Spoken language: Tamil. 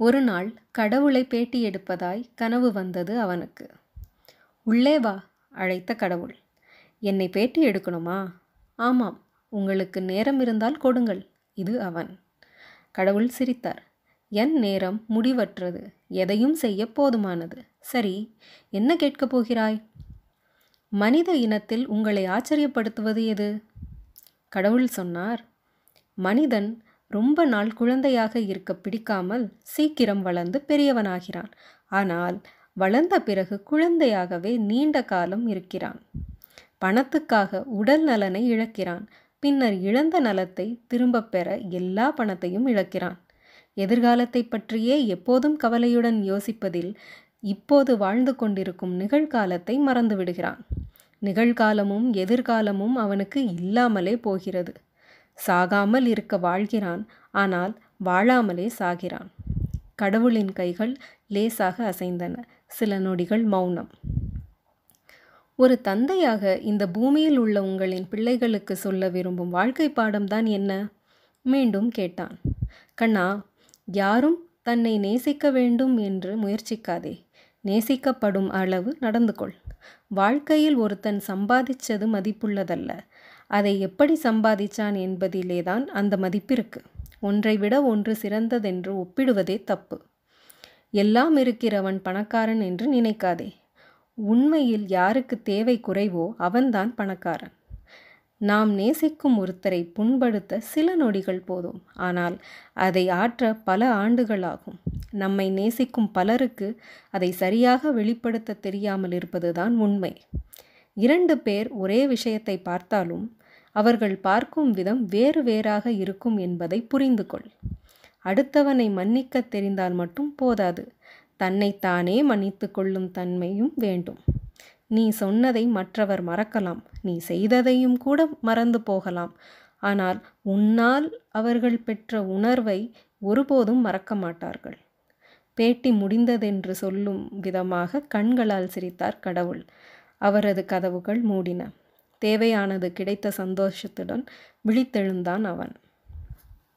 ஒரு நாள் கடவுளை பேட்டி எடுப்பதாய் கனவு வந்தது அவனுக்கு. உள்ளே வா அழைத்த கடவுள். என்னை பேட்டி எடுக்கணுமா? ஆமாம் உங்களுக்கு நேரம் இருந்தால் கொடுங்கள் இது அவன். கடவுள் சிரித்தார். என் நேரம் முடிவற்றது எதையும் செய்ய போதுமானது. சரி என்ன கேட்கப் போகிறாய்? மனித இனத்தில் உங்களை ஆச்சரியப்படுத்துவது எது? கடவுள் சொன்னார். மனிதன் ரொம்ப நாள் குழந்தையாக இருக்க பிடிக்காமல் சீக்கிரம் வளர்ந்து பெரியவனாகிறான். ஆனால் வளர்ந்த பிறகு குழந்தையாகவே நீண்ட காலம் இருக்கிறான். பணத்துக்காக உடல் நலனை இழக்கிறான். பின்னர் இழந்த நலத்தை திரும்பப் பெற எல்லா பணத்தையும் இழக்கிறான். எதிர்காலத்தை பற்றியே எப்போதும் கவலையுடன் யோசிப்பதில் இப்போது வாழ்ந்து கொண்டிருக்கும் நிகழ்காலத்தை மறந்து விடுகிறான் நிகழ்காலமும் எதிர்காலமும் அவனுக்கு இல்லாமலே போகிறது. சாகாமல் இருக்க வாழ்கிறான். ஆனால் வாழாமலே சாகிறான். கடவுளின் கைகள் லேசாக அசைந்தன. சில நொடிகள் மௌனம். ஒரு தந்தையாக இந்த பூமியில் உள்ள உங்களின் பிள்ளைகளுக்கு சொல்ல விரும்பும் வாழ்க்கை பாடம்தான் என்ன? மீண்டும் கேட்டான். கண்ணா யாரும் தன்னை நேசிக்க வேண்டும் என்று முயற்சிக்காதே. நேசிக்கப்படும் அளவு நடந்து கொள் வாழ்க்கையில் ஒருத்தன் சம்பாதிச்சது மதிப்புள்ளதல்ல. அதை எப்படி சம்பாதிச்சான் என்பதிலேதான் அந்த மதிப்பிருக்கு. ஒன்றை விட ஒன்று சிறந்ததென்று ஒப்பிடுவதே தப்பு. எல்லாம் இருக்கிறவன் பணக்காரன் என்று நினைக்காதே. உண்மையில் யாருக்கு தேவை குறைவோ அவன்தான் பணக்காரன். நாம் நேசிக்கும் ஒருத்தரை புண்படுத்த சில நொடிகள் போதும். ஆனால் அதை ஆற்ற பல ஆண்டுகள் ஆகும் நம்மை நேசிக்கும் பலருக்கு அதை சரியாக வெளிப்படுத்த தெரியாமல் இருப்பதுதான் உண்மை. இரண்டு பேர் ஒரே விஷயத்தை பார்த்தாலும் அவர்கள் பார்க்கும் விதம் வேறு வேறாக இருக்கும் என்பதை புரிந்து கொள் அடுத்தவனை மன்னிக்க தெரிந்தால் மட்டும் போதாது. தன்னைத்தானே மன்னித்து கொள்ளும் தன்மையும் வேண்டும். நீ சொன்னதை மற்றவர் மறக்கலாம். நீ செய்ததையும் கூட மறந்து போகலாம். ஆனால் உன்னால் அவர்கள் பெற்ற உணர்வை ஒருபோதும் மறக்க மாட்டார்கள். பேட்டி முடிந்ததென்று சொல்லும் விதமாக கண்களால் சிரித்தார் கடவுள். அவரது கதவுகள் மூடின. தேவையானது கிடைத்த சந்தோஷத்துடன் விழித்தெழுந்தான் அவன்.